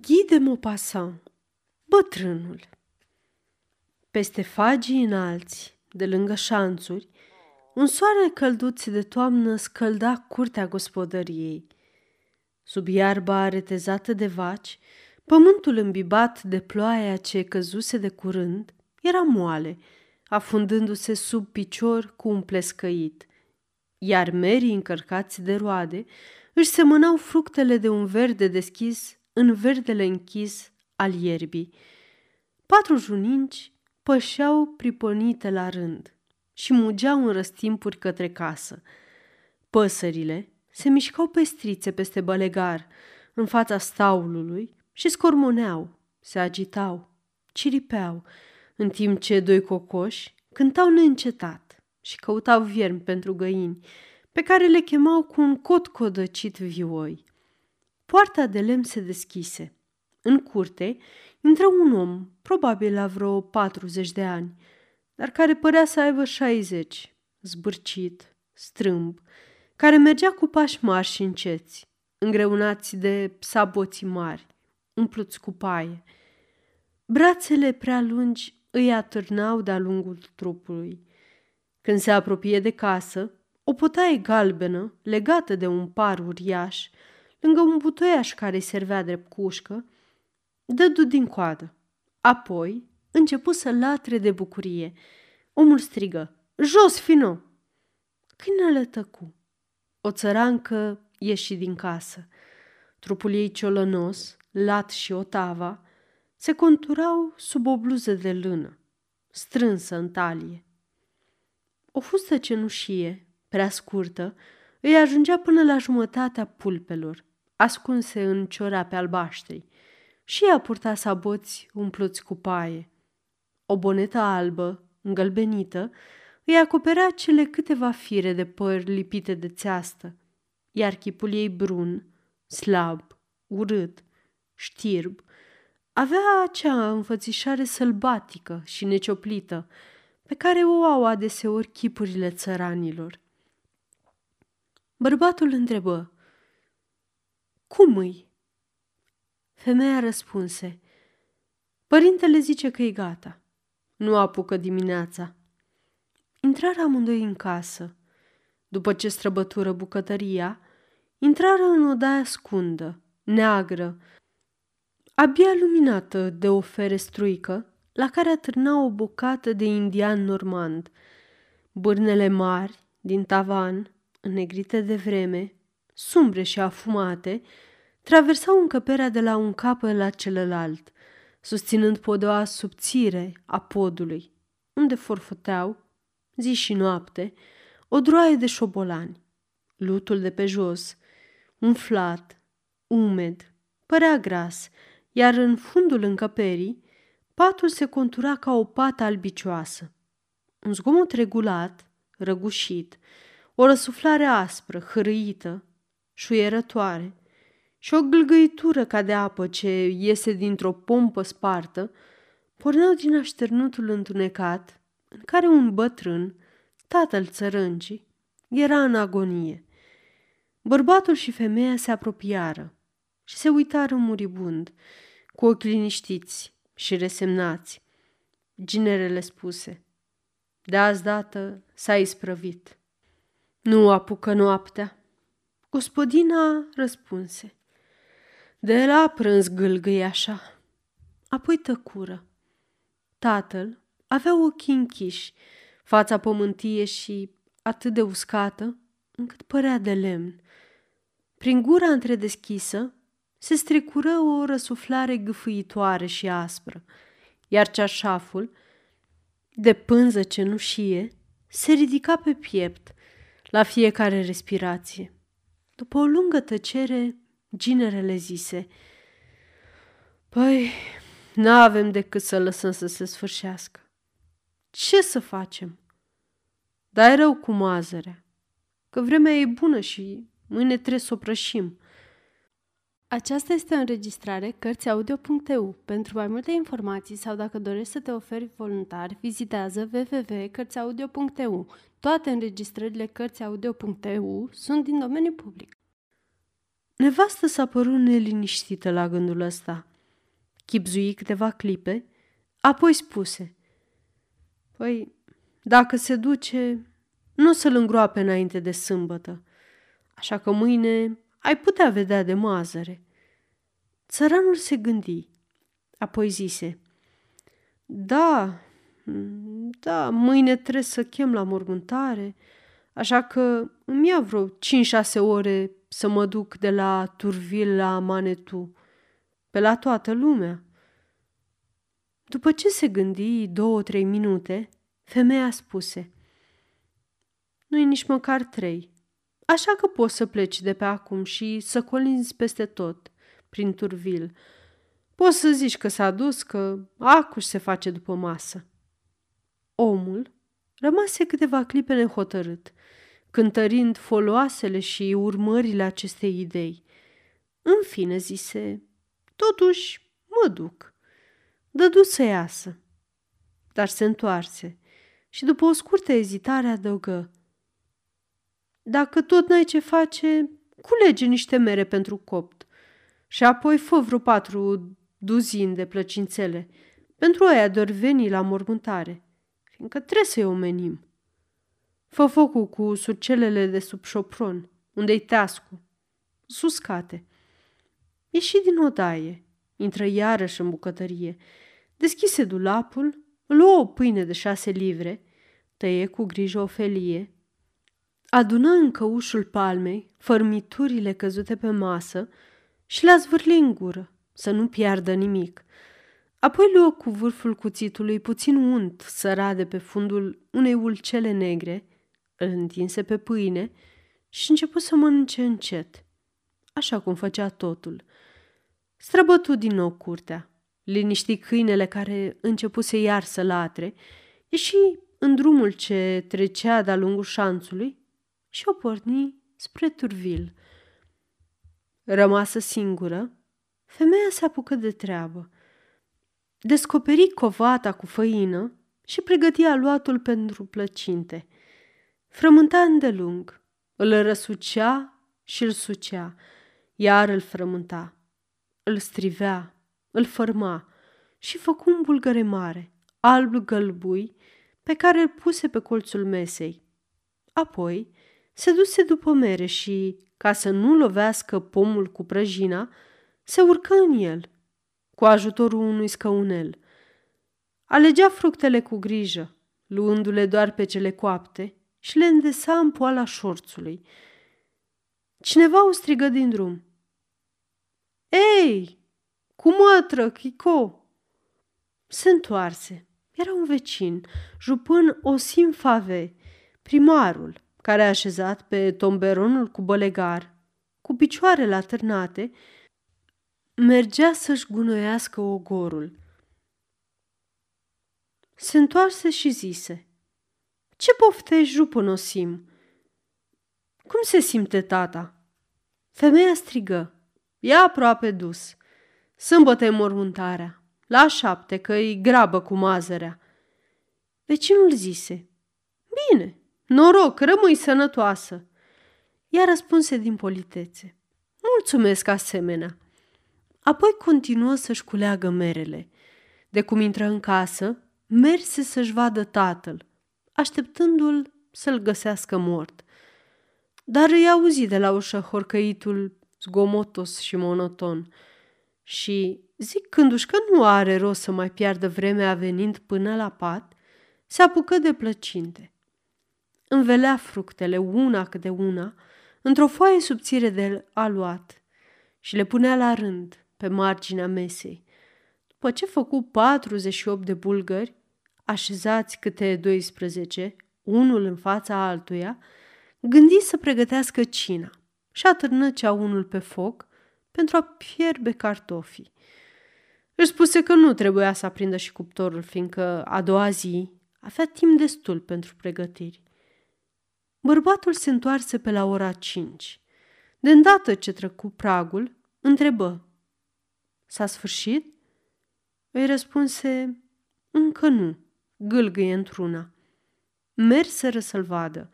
Guy de Maupassant, bătrânul Peste fagii înalți, de lângă șanțuri, un soare călduț de toamnă scălda curtea gospodăriei. Sub iarba retezată de vaci, pământul îmbibat de ploaia ce căzuse de curând era moale, afundându-se sub picior cu un plescăit, iar merii încărcați de roade își semănau fructele de un verde deschis în verdele închis al ierbii. Patru juninci pășeau priponite la rând și mugeau în răstimpuri către casă. Păsările se mișcau pestrițe peste bălegar, în fața staulului și scormoneau, se agitau, ciripeau, în timp ce doi cocoși cântau neîncetat și căutau viermi pentru găini, pe care le chemau cu un cot codăcit vioi. Poarta de lemn se deschise. În curte intră un om, probabil la vreo 40 de ani, dar care părea să aibă 60, zbârcit, strâmb, care mergea cu pași mari și înceți, îngreunați de saboții mari, umpluți cu paie. Brațele prea lungi îi atârnau de-a lungul trupului. Când se apropie de casă, o putaie galbenă, legată de un par uriaș, lângă un butoiaș care îi servea drept cușcă, dădu din coadă. Apoi începu să latre de bucurie. Omul strigă, Jos, Fino! Câinele tăcu. O țărancă ieși din casă. Trupul ei ciolănos, lat și otava, se conturau sub o bluză de lână, strânsă în talie. O fustă cenușie, prea scurtă, îi ajungea până la jumătatea pulpelor, ascunse în ciorape albaștri, și ea purta saboți umpluți cu paie. O bonetă albă, îngălbenită, îi acoperea cele câteva fire de păr lipite de țeastă, iar chipul ei brun, slab, urât, știrb, avea acea înfățișare sălbatică și necioplită pe care o au adeseori chipurile țăranilor. Bărbatul întrebă, Cum îi? Femeia răspunse, Părintele zice că e gata. Nu apucă dimineața. Intrară amândoi în casă. După ce străbătură bucătăria, intrară în odaia scundă, neagră, abia luminată de o ferestruică la care atârna o bucată de indian normand. Bârnele mari din tavan, înnegrite de vreme, sumbre și afumate, traversau încăperea de la un capăt la celălalt, susținând podoa subțire a podului, unde forfoteau, zi și noapte, o droaie de șobolani. Lutul de pe jos, umflat, umed, părea gras, iar în fundul încăperii, patul se contura ca o pată albicioasă. Un zgomot regulat, răgușit, o răsuflare aspră, hărâită, șuierătoare și o gâlgăitură ca de apă ce iese dintr-o pompă spartă, porneau din așternutul întunecat în care un bătrân, tatăl țărâncii, era în agonie. Bărbatul și femeia se apropiară și se uitară muribund, cu ochi liniștiți și resemnați. Ginerele spuse, de azi dată s-a isprăvit. Nu apucă noaptea. Gospodina răspunse. De la prânz gâlgâi așa. Apoi tăcură. Tatăl avea ochii închiși, fața pământie și atât de uscată, încât părea de lemn. Prin gura întredeschisă se strecură o răsuflare gâfâitoare și aspră, iar ceașaful, de pânză cenușie, se ridica pe piept la fiecare respirație. După o lungă tăcere, ginerele zise, Păi, n-avem decât să lăsăm să se sfârșească. Ce să facem? Dar rău cu mazărea, că vremea e bună și mâine trebuie să o prășim. Aceasta este o înregistrare Cărțiaudio.eu. Pentru mai multe informații sau dacă dorești să te oferi voluntar, vizitează www.cărțiaudio.eu. Toate înregistrările Cărțiaudio.eu sunt din domeniu public. Nevastă s-a părut neliniștită la gândul ăsta. Chipzui câteva clipe, apoi spuse. Păi, dacă se duce, nu o să-l îngroape înainte de sâmbătă, așa că mâine ai putea vedea de mazăre. Țăranul se gândi, apoi zise. Da, da, mâine trebuie să chem la mormântare, așa că îmi ia vreo 5-6 ore să mă duc de la Turvil la Manetu, pe la toată lumea. După ce se gândi două-trei minute, femeia spuse Nu-i nici măcar trei, așa că poți să pleci de pe acum și să colinzi peste tot, prin Turvil. Poți să zici că s-a dus, că acuși se face după masă. Omul rămase câteva clipe nehotărât, cântărind foloasele și urmările acestei idei. În fine zise, totuși mă duc. Dădu să iasă, dar se întoarse și după o scurtă ezitare adăugă. Dacă tot n-ai ce face, culege niște mere pentru copt și apoi fă vreo patru duzini de plăcințele pentru aia doar veni la mormântare, fiindcă trebuie să-i omenim. Fă focul cu surcelele de sub șopron, unde-i teascu, suscate. Ieși din odaie, intră iarăși în bucătărie, deschise dulapul, luă o pâine de șase livre, tăie cu grijă o felie, adună în căușul palmei fărmiturile căzute pe masă și le-a zvârli în gură, să nu piardă nimic. Apoi luă cu vârful cuțitului puțin unt sărat de pe fundul unei ulcele negre, îl întinse pe pâine și început să mănânce încet, așa cum făcea totul. Străbătu din nou curtea, liniști câinele care începuse iar să latre, ieși în drumul ce trecea de-a lungul șanțului și o porni spre Turvil. Rămasă singură, femeia se apucă de treabă. Descoperi covata cu făină și pregăti aluatul pentru plăcinte – Frământa îndelung, îl răsucea și îl sucea, iar îl frământa, îl strivea, îl fărma și făcu un bulgăre mare, alb gălbui, pe care îl puse pe colțul mesei. Apoi se duse după mere și, ca să nu lovească pomul cu prăjina, se urcă în el, cu ajutorul unui scăunel. Alegea fructele cu grijă, luându-le doar pe cele coapte, și le îndesa în poala șorțului. Cineva o strigă din drum. Ei, cu mătră, Chico! Se întoarse. Era un vecin, jupân Osim Fave, primarul, care a așezat pe tomberonul cu bălegar, cu picioarele atârnate, mergea să-și gunoiască ogorul. Se întoarse și zise – ce poftești, jupânosim? Cum se simte tata? Femeia strigă. E aproape dus. Sâmbătă e mormântarea. La șapte, că-i grabă cu mazărea. Vecinul zise. Bine, noroc, rămâi sănătoasă. Ea răspunse din politețe. Mulțumesc asemenea. Apoi continuă să-și culeagă merele. De cum intră în casă, merse să-și vadă tatăl – așteptându-l să-l găsească mort. Dar îi auzi de la ușă horcăitul zgomotos și monoton și, zicându-și că nu are rost să mai piardă vremea venind până la pat, se apucă de plăcinte. Învelea fructele una câte una într-o foaie subțire de aluat și le punea la rând pe marginea mesei. După ce făcu 48 de bulgări, așezați câte 12, unul în fața altuia, gândi să pregătească cina și atârnă unul pe foc pentru a fierbe cartofii. Își spuse că nu trebuia să aprindă și cuptorul, fiindcă a doua zi avea timp destul pentru pregătiri. Bărbatul se întoarse pe la ora cinci. De îndată ce trăcu pragul, întrebă. S-a sfârșit? Îi răspunse, încă nu gâlgâie într-una. Merseră să-l vadă.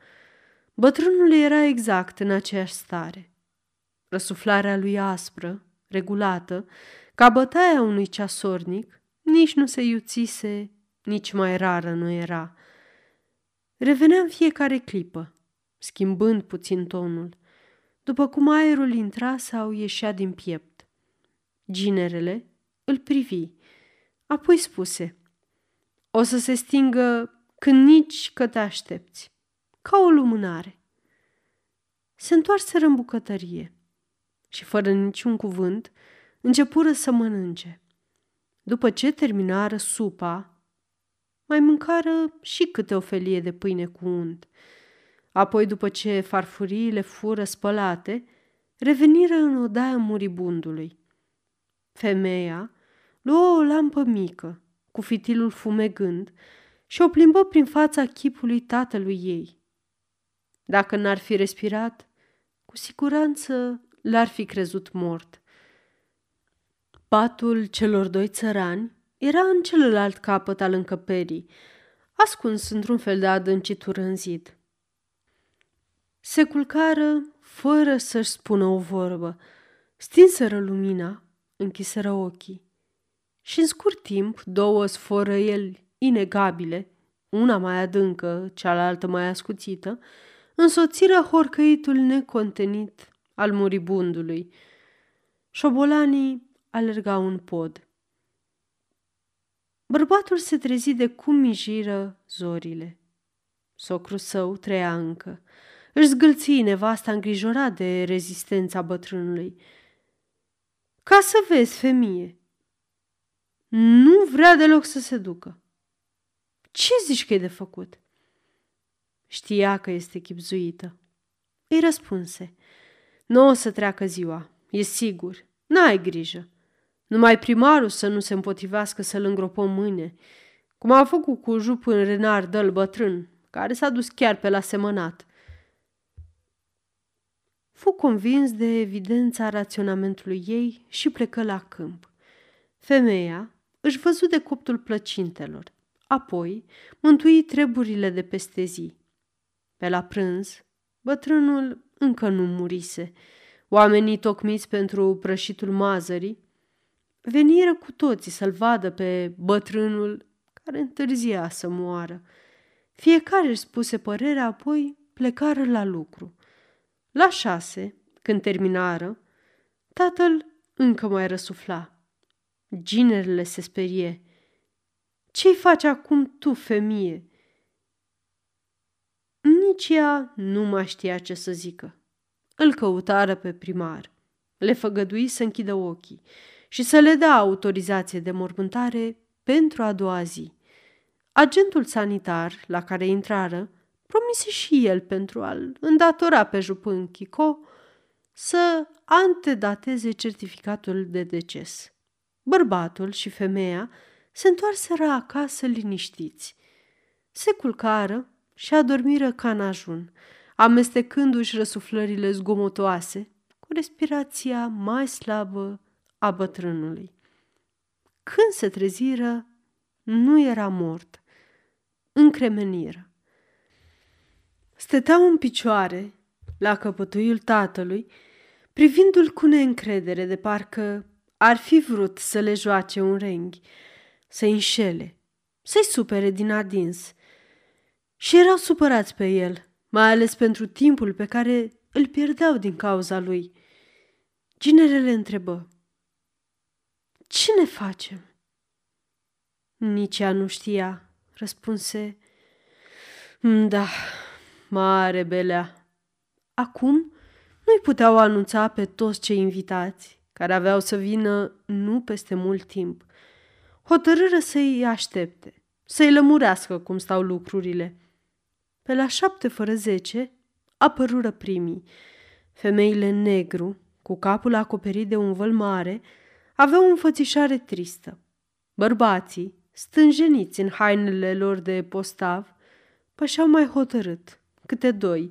Bătrânul era exact în aceeași stare. Răsuflarea lui aspră, regulată, ca bătaia unui ceasornic, nici nu se iuțise, nici mai rară nu era. Revenea în fiecare clipă, schimbând puțin tonul, după cum aerul intra sau ieșea din piept. Ginerele îl privi, apoi spuse, O să se stingă când nici că te aștepți, ca o lumânare. Se întoarseră în bucătărie și, fără niciun cuvânt, începură să mănânce. După ce terminară supa, mai mâncară și câte o felie de pâine cu unt. Apoi, după ce farfuriile fură spălate, reveniră în odaia muribundului. Femeia luă o lampă mică, cu fitilul fumegând, și o plimbă prin fața chipului tatălui ei. Dacă n-ar fi respirat, cu siguranță l-ar fi crezut mort. Patul celor doi țărani era în celălalt capăt al încăperii, ascuns într-un fel de adâncitură în zid. Se culcară fără să-și spună o vorbă, stinseră lumina, închiseră ochii și în scurt timp două sforăieli inegabile, una mai adâncă, cealaltă mai ascuțită, însoțiră horcăitul necontenit al muribundului. Șobolanii alergau în pod. Bărbatul se trezi de cum mijiră zorile. Socru său trăia încă. Își zgâlți nevasta îngrijorat de rezistența bătrânului. Ca să vezi, femeie, nu vrea deloc să se ducă. Ce zici că e de făcut? Știa că este chipzuită. Îi răspunse. Nu o să treacă ziua, e sigur. N-ai grijă. Numai primarul să nu se împotrivească să-l îngropăm mâine, cum a făcut cu jup în renar dăl bătrân, care s-a dus chiar pe la semănat. Fu convins de evidența raționamentului ei și plecă la câmp. Femeia își văzu de coptul plăcintelor, apoi mântui treburile de peste zi. Pe la prânz, bătrânul încă nu murise. Oamenii tocmiți pentru prășitul mazării veniră cu toții să-l vadă pe bătrânul care întârzia să moară. Fiecare își spuse părerea, apoi plecară la lucru. La șase, când terminară, tatăl încă mai răsufla. Ginerele se sperie. Ce-i faci acum tu, femeie? Nici ea nu mai știa ce să zică. Îl căutară pe primar. Le făgădui să închidă ochii și să le dea autorizație de mormântare pentru a doua zi. Agentul sanitar la care intrară promise și el pentru a-l îndatora pe jupân Chico să antedateze certificatul de deces. Bărbatul și femeia se întoarseră acasă liniștiți. Se culcară și adormiră ca în ajun, amestecându-și răsuflările zgomotoase cu respirația mai slabă a bătrânului. Când se treziră, nu era mort, încremeniră. Stăteau în picioare, la căpătuiul tatălui, privindu-l cu neîncredere, de parcă ar fi vrut să le joace un renghi, să-i înșele, să-i supere din adins. Și erau supărați pe el, mai ales pentru timpul pe care îl pierdeau din cauza lui. Ginerele întrebă, Ce ne facem? Nici ea nu știa, răspunse, Da, mare belea. Acum nu-i puteau anunța pe toți cei invitați, care aveau să vină nu peste mult timp. Hotărâră să-i aștepte, să-i lămurească cum stau lucrurile. Pe la șapte fără zece apărură primii. Femeile negru, cu capul acoperit de un văl mare, aveau o înfățișare tristă. Bărbații, stânjeniți în hainele lor de postav, pășeau mai hotărât, câte doi,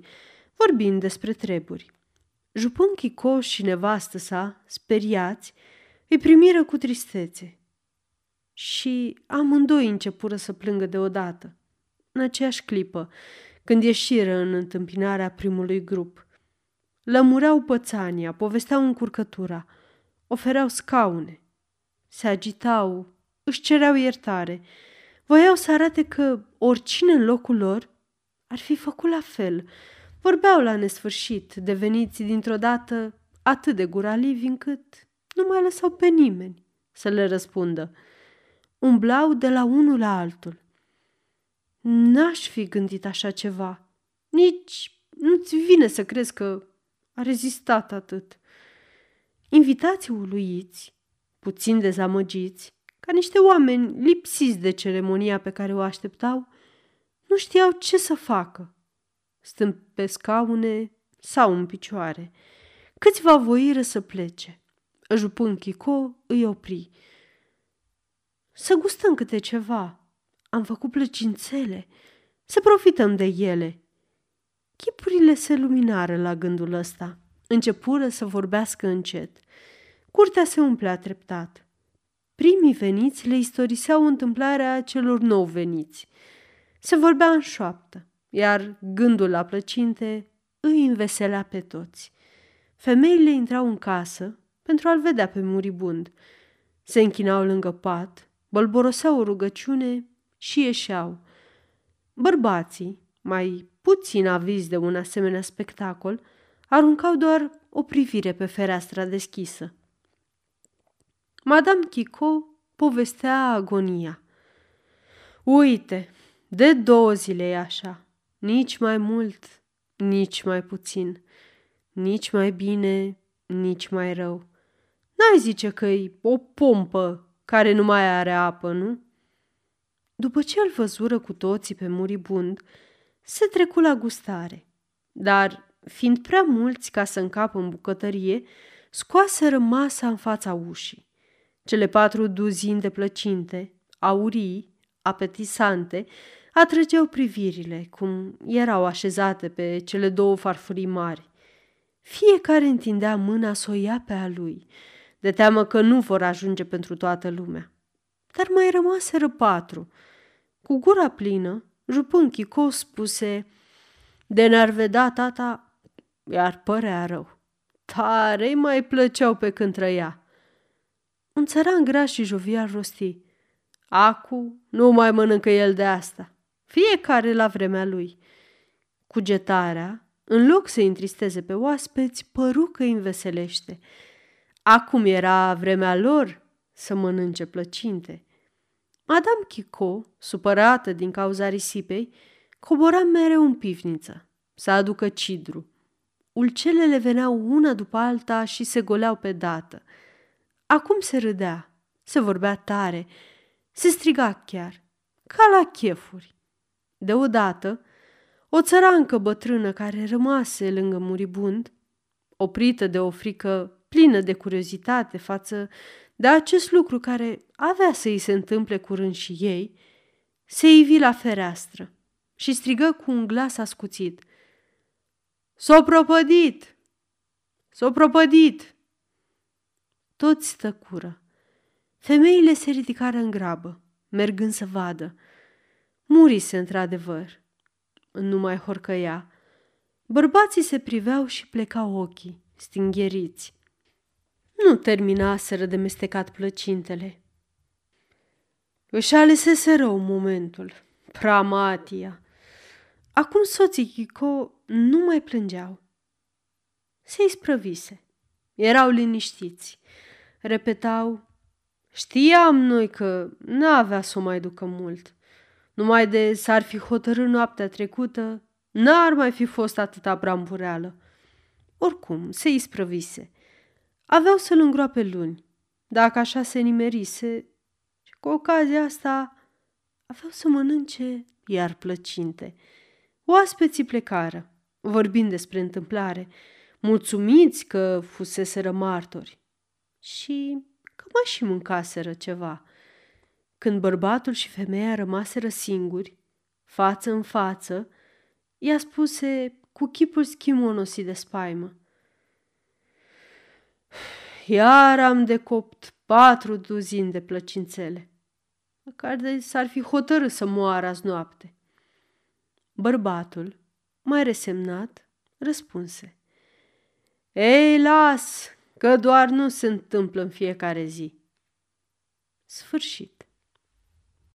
vorbind despre treburi. Jupân Chico și nevastă sa, speriați, îi primiră cu tristețe. Și amândoi începură să plângă deodată, în aceeași clipă, când ieșiră în întâmpinarea primului grup. lămureau pățania, povesteau încurcătura, ofereau scaune, se agitau, își cereau iertare, voiau să arate că oricine în locul lor ar fi făcut la fel. Vorbeau la nesfârșit, deveniți dintr-o dată atât de guralivi încât nu mai lăsau pe nimeni să le răspundă. Umblau de la unul la altul. N-aș fi gândit așa ceva. Nici nu-ți vine să crezi că a rezistat atât. Invitații uluiți, puțin dezamăgiți, ca niște oameni lipsiți de ceremonia pe care o așteptau, nu știau ce să facă, stând pe scaune sau în picioare. Câțiva voiră să plece. Jupân Chico îi opri. Să gustăm câte ceva. Am făcut plăcințele. Să profităm de ele. Chipurile se luminară la gândul ăsta. Începură să vorbească încet. Curtea se umplea treptat. Primii veniți le istoriseau întâmplarea celor nou veniți. Se vorbea în șoaptă, iar gândul la plăcinte îi înveselea pe toți. Femeile intrau în casă pentru a-l vedea pe muribund. Se închinau lângă pat, bălboroseau o rugăciune și ieșeau. Bărbații, mai puțin avizi de un asemenea spectacol, aruncau doar o privire pe fereastra deschisă. Madame Chico povestea agonia. Uite, de două zile e așa, nici mai mult, nici mai puțin, nici mai bine, nici mai rău. N-ai zice că-i o pompă care nu mai are apă, nu? După ce îl văzură cu toții pe muribund, se trecu la gustare. Dar, fiind prea mulți ca să încapă în bucătărie, scoaseră masa în fața ușii. Cele patru duzini de plăcinte, aurii, apetisante, atrăgeau privirile, cum erau așezate pe cele două farfurii mari. Fiecare întindea mâna să o ia pe a lui, de teamă că nu vor ajunge pentru toată lumea. Dar mai rămaseră patru. Cu gura plină, Jupân Chico spuse, de n-ar vedea tata, iar părea rău. Tare mai plăceau pe când trăia. Un țăran gras și jovial rosti. Acu nu mai mănâncă el de asta. Fiecare la vremea lui. Cugetarea, în loc să întristeze pe oaspeți, păru că îi înveselește. Acum era vremea lor să mănânce plăcinte. Madame Chico, supărată din cauza risipei, cobora mereu în pivniță să aducă cidru. Ulcelele veneau una după alta și se goleau pe dată. Acum se râdea, se vorbea tare, se striga chiar, ca la chefuri. Deodată, o țărancă bătrână care rămase lângă muribund, oprită de o frică plină de curiozitate față de acest lucru care avea să îi se întâmple curând și ei, se ivi la fereastră și strigă cu un glas ascuțit. S-o propădit! S-o propădit! Toți tăcură. Femeile se ridicară în grabă, mergând să vadă. Murise într-adevăr. Nu mai horcăia. Bărbații se priveau și plecau ochii, stingheriți. Nu terminaseră de mestecat plăcintele. Își alesese rău momentul. Pramatia. Acum soții Chico nu mai plângeau. Se-i sprăvise. Erau liniștiți. Repetau, știam noi că n-avea să o mai ducă mult. Numai de s-ar fi hotărât noaptea trecută, n-ar mai fi fost atâta brambureală. Oricum, se isprăvise. Aveau să-l îngroape luni, dacă așa se nimerise, și cu ocazia asta aveau să mănânce iar plăcinte. Oaspeții plecară, vorbind despre întâmplare, mulțumiți că fuseseră martori și că mai și mâncaseră ceva. Când bărbatul și femeia rămaseră singuri, față în față, i-a spuse cu chipul schimonosit de spaimă. Iar am decopt patru duzini de plăcințele, care s-ar fi hotărât să moară azi noapte. Bărbatul, mai resemnat, răspunse. Ei, las, că doar nu se întâmplă în fiecare zi. Sfârșit.